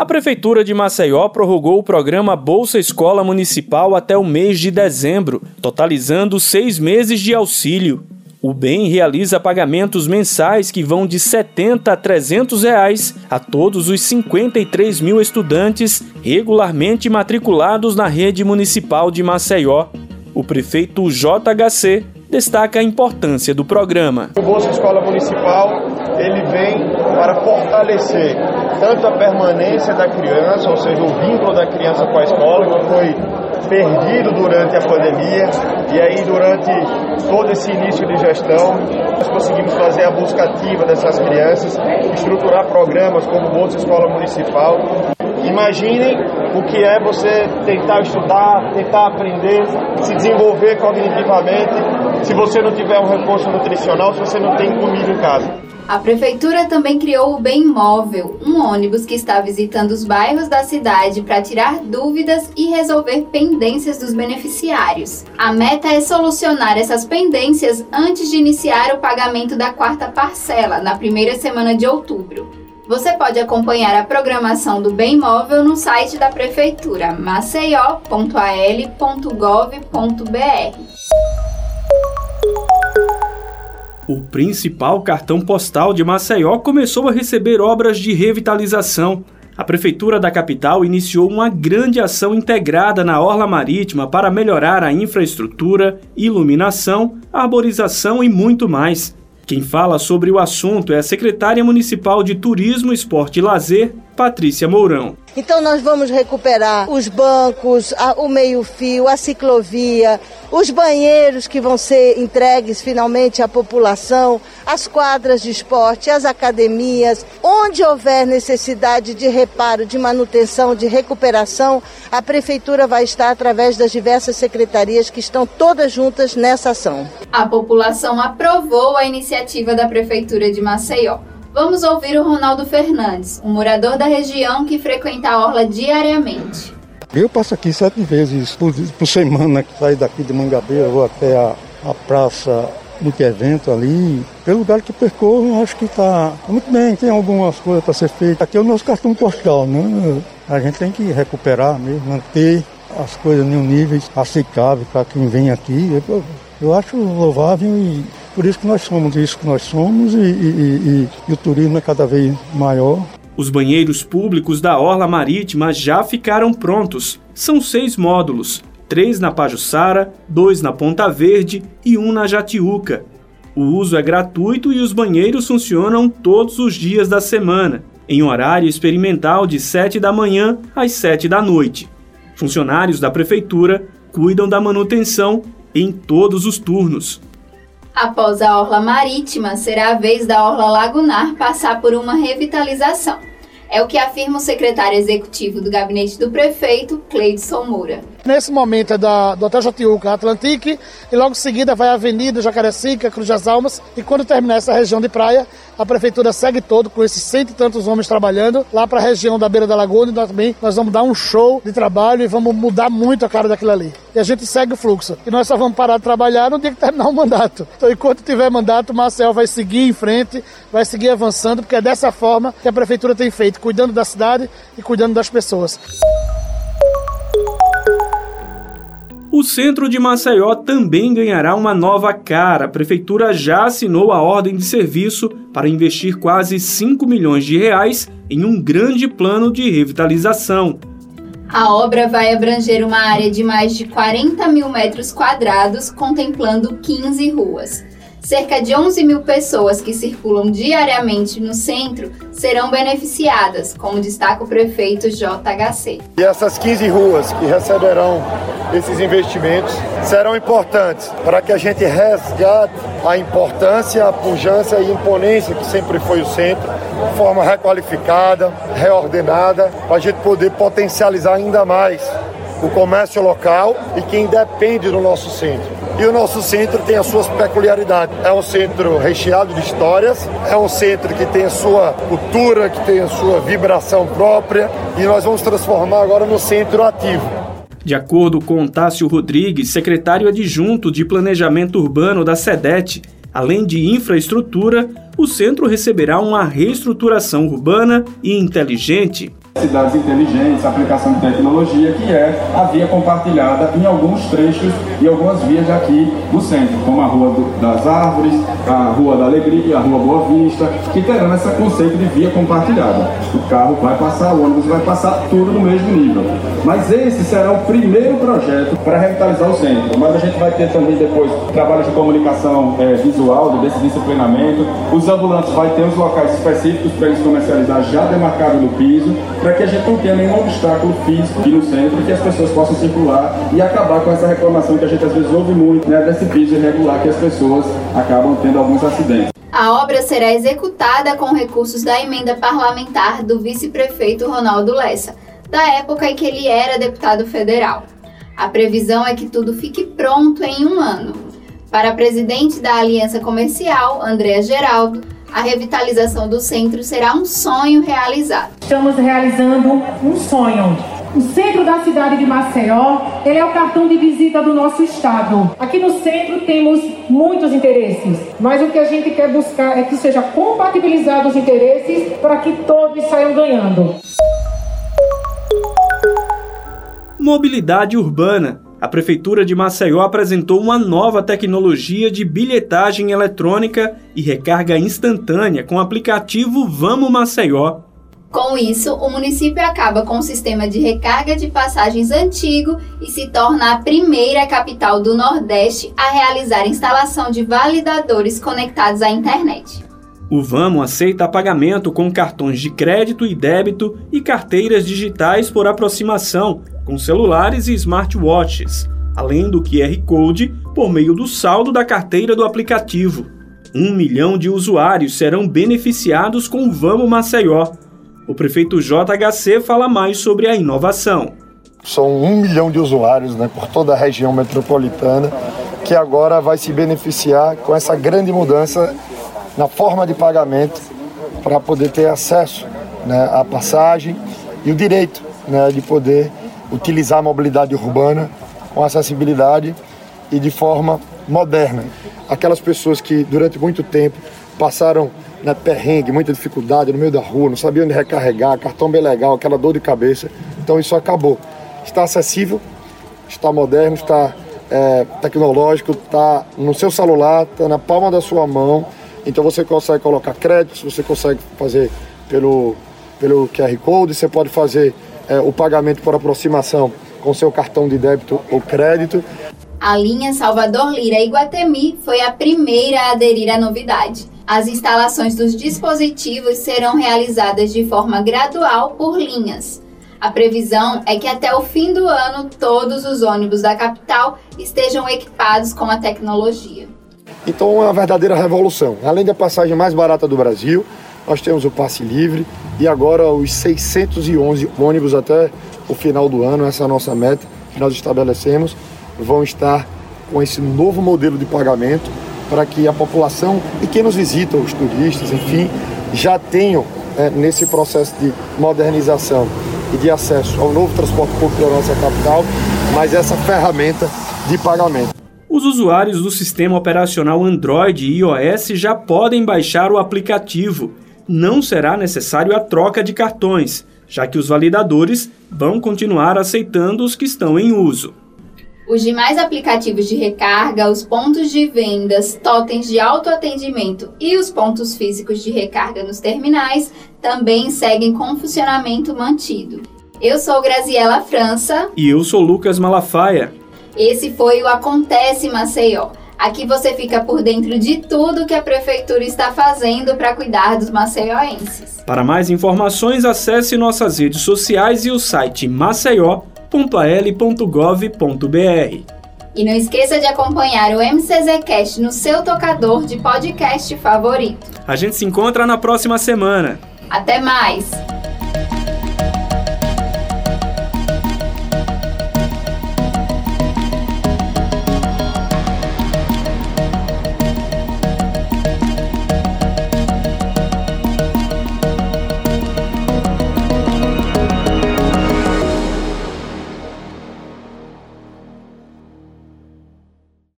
A Prefeitura de Maceió prorrogou o programa Bolsa Escola Municipal até o mês de dezembro, totalizando seis meses de auxílio. O bem realiza pagamentos mensais que vão de 70 a 300 reais a todos os 53 mil estudantes regularmente matriculados na rede municipal de Maceió. O prefeito JHC destaca a importância do programa. O Bolsa Escola Municipal ele vem para fortalecer tanto a permanência da criança, ou seja, o vínculo da criança com a escola, que foi perdido durante a pandemia, e aí durante todo esse início de gestão, nós conseguimos fazer a busca ativa dessas crianças, estruturar programas como Bolsa Escola Municipal. Imaginem o que é você tentar estudar, tentar aprender, se desenvolver cognitivamente, se você não tiver um recurso nutricional, se você não tem comida em casa. A prefeitura também criou o Bem Móvel, um ônibus que está visitando os bairros da cidade para tirar dúvidas e resolver pendências dos beneficiários. A meta é solucionar essas pendências antes de iniciar o pagamento da quarta parcela, na primeira semana de outubro. Você pode acompanhar a programação do Bem Móvel no site da prefeitura maceió.al.gov.br. O principal cartão postal de Maceió começou a receber obras de revitalização. A Prefeitura da capital iniciou uma grande ação integrada na Orla Marítima para melhorar a infraestrutura, iluminação, arborização e muito mais. Quem fala sobre o assunto é a secretária municipal de Turismo, Esporte e Lazer, Patrícia Mourão. Então nós vamos recuperar os bancos, a, o meio-fio, a ciclovia, os banheiros que vão ser entregues finalmente à população, as quadras de esporte, as academias. Onde houver necessidade de reparo, de manutenção, de recuperação, a prefeitura vai estar através das diversas secretarias que estão todas juntas nessa ação. A população aprovou a iniciativa da prefeitura de Maceió. Vamos ouvir o Ronaldo Fernandes, um morador da região que frequenta a orla diariamente. Eu passo aqui sete vezes por, por semana, saio daqui de Mangabeira, vou até a, a praça evento ali. Pelo lugar que percorro, acho que está muito bem, tem algumas coisas para ser feitas. Aqui é o nosso cartão postal, né? A gente tem que recuperar mesmo, manter as coisas em um nível aceitável para quem vem aqui. Eu, eu acho louvável e por isso que nós somos isso que nós somos e, e, e, e o turismo é cada vez maior. Os banheiros públicos da Orla Marítima já ficaram prontos. São seis módulos, três na Pajuçara, dois na Ponta Verde e um na Jatiuca. O uso é gratuito e os banheiros funcionam todos os dias da semana, em horário experimental de 7 da manhã às 7 da noite. Funcionários da prefeitura cuidam da manutenção em todos os turnos. Após a orla marítima, será a vez da orla lagunar passar por uma revitalização. É o que afirma o secretário executivo do gabinete do prefeito, Cleidson Moura. Nesse momento é da, do Hotel Jatiuca, Atlantique, e logo em seguida vai a Avenida Jacarecica, Cruz das Almas, e quando terminar essa região de praia, a prefeitura segue todo com esses cento e tantos homens trabalhando lá para a região da beira da lagoa, e nós também nós vamos dar um show de trabalho e vamos mudar muito a cara daquilo ali. E a gente segue o fluxo. E nós só vamos parar de trabalhar no dia que terminar o mandato. Então, enquanto tiver mandato, o Marcel vai seguir em frente, vai seguir avançando, porque é dessa forma que a prefeitura tem feito, cuidando da cidade e cuidando das pessoas. O centro de Maceió também ganhará uma nova cara. A prefeitura já assinou a ordem de serviço para investir quase 5 milhões de reais em um grande plano de revitalização. A obra vai abranger uma área de mais de 40 mil metros quadrados, contemplando 15 ruas. Cerca de 11 mil pessoas que circulam diariamente no centro serão beneficiadas, como destaca o prefeito JHC. E essas 15 ruas que receberão esses investimentos serão importantes para que a gente resgate a importância, a pujança e imponência que sempre foi o centro, de forma requalificada, reordenada, para a gente poder potencializar ainda mais o comércio local e quem depende do nosso centro. E o nosso centro tem as suas peculiaridades. É um centro recheado de histórias, é um centro que tem a sua cultura, que tem a sua vibração própria e nós vamos transformar agora no centro ativo. De acordo com Tássio Rodrigues, secretário adjunto de Planejamento Urbano da SEDET, além de infraestrutura, o centro receberá uma reestruturação urbana e inteligente cidades inteligentes, aplicação de tecnologia, que é a via compartilhada em alguns trechos e algumas vias aqui no centro, como a Rua do, das Árvores, a Rua da Alegria, a Rua Boa Vista, que terão esse conceito de via compartilhada. O carro vai passar, o ônibus vai passar, tudo no mesmo nível. Mas esse será o primeiro projeto para revitalizar o centro. Mas a gente vai ter também depois trabalho de comunicação é, visual, desse disciplinamento. Os ambulantes vai ter os locais específicos para eles comercializar já demarcado no piso para que a gente não tenha nenhum obstáculo físico aqui no centro, que as pessoas possam circular e acabar com essa reclamação que a gente às vezes ouve muito, né, desse piso irregular que as pessoas acabam tendo alguns acidentes. A obra será executada com recursos da emenda parlamentar do vice-prefeito Ronaldo Lessa, da época em que ele era deputado federal. A previsão é que tudo fique pronto em um ano. Para a presidente da Aliança Comercial, Andréa Geraldo, a revitalização do centro será um sonho realizado. Estamos realizando um sonho. O centro da cidade de Maceió, ele é o cartão de visita do nosso estado. Aqui no centro temos muitos interesses, mas o que a gente quer buscar é que seja compatibilizado os interesses para que todos saiam ganhando. Mobilidade urbana a Prefeitura de Maceió apresentou uma nova tecnologia de bilhetagem eletrônica e recarga instantânea com o aplicativo Vamos Maceió. Com isso, o município acaba com o sistema de recarga de passagens antigo e se torna a primeira capital do Nordeste a realizar instalação de validadores conectados à internet. O Vamo aceita pagamento com cartões de crédito e débito e carteiras digitais por aproximação, com celulares e smartwatches, além do QR Code por meio do saldo da carteira do aplicativo. Um milhão de usuários serão beneficiados com o Vamo Maceió. O prefeito JHC fala mais sobre a inovação. São um milhão de usuários né, por toda a região metropolitana que agora vai se beneficiar com essa grande mudança na forma de pagamento para poder ter acesso né, à passagem e o direito né, de poder utilizar a mobilidade urbana com acessibilidade e de forma moderna. Aquelas pessoas que durante muito tempo passaram né, perrengue, muita dificuldade no meio da rua, não sabiam onde recarregar, cartão bem legal, aquela dor de cabeça. Então isso acabou. Está acessível, está moderno, está é, tecnológico, está no seu celular, está na palma da sua mão. Então você consegue colocar créditos, você consegue fazer pelo, pelo QR Code, você pode fazer é, o pagamento por aproximação com seu cartão de débito ou crédito. A linha Salvador Lira Iguatemi foi a primeira a aderir à novidade. As instalações dos dispositivos serão realizadas de forma gradual por linhas. A previsão é que até o fim do ano todos os ônibus da capital estejam equipados com a tecnologia. Então é uma verdadeira revolução. Além da passagem mais barata do Brasil, nós temos o passe livre e agora os 611 ônibus até o final do ano, essa é a nossa meta que nós estabelecemos, vão estar com esse novo modelo de pagamento para que a população e quem nos visita, os turistas, enfim, já tenham é, nesse processo de modernização e de acesso ao novo transporte público da nossa capital, mas essa ferramenta de pagamento. Os usuários do sistema operacional Android e iOS já podem baixar o aplicativo. Não será necessário a troca de cartões, já que os validadores vão continuar aceitando os que estão em uso. Os demais aplicativos de recarga, os pontos de vendas, totens de autoatendimento e os pontos físicos de recarga nos terminais também seguem com funcionamento mantido. Eu sou Graziela França. E eu sou Lucas Malafaia. Esse foi o Acontece Maceió. Aqui você fica por dentro de tudo que a prefeitura está fazendo para cuidar dos maceioenses. Para mais informações, acesse nossas redes sociais e o site maceió.al.gov.br. E não esqueça de acompanhar o MCZcast no seu tocador de podcast favorito. A gente se encontra na próxima semana. Até mais!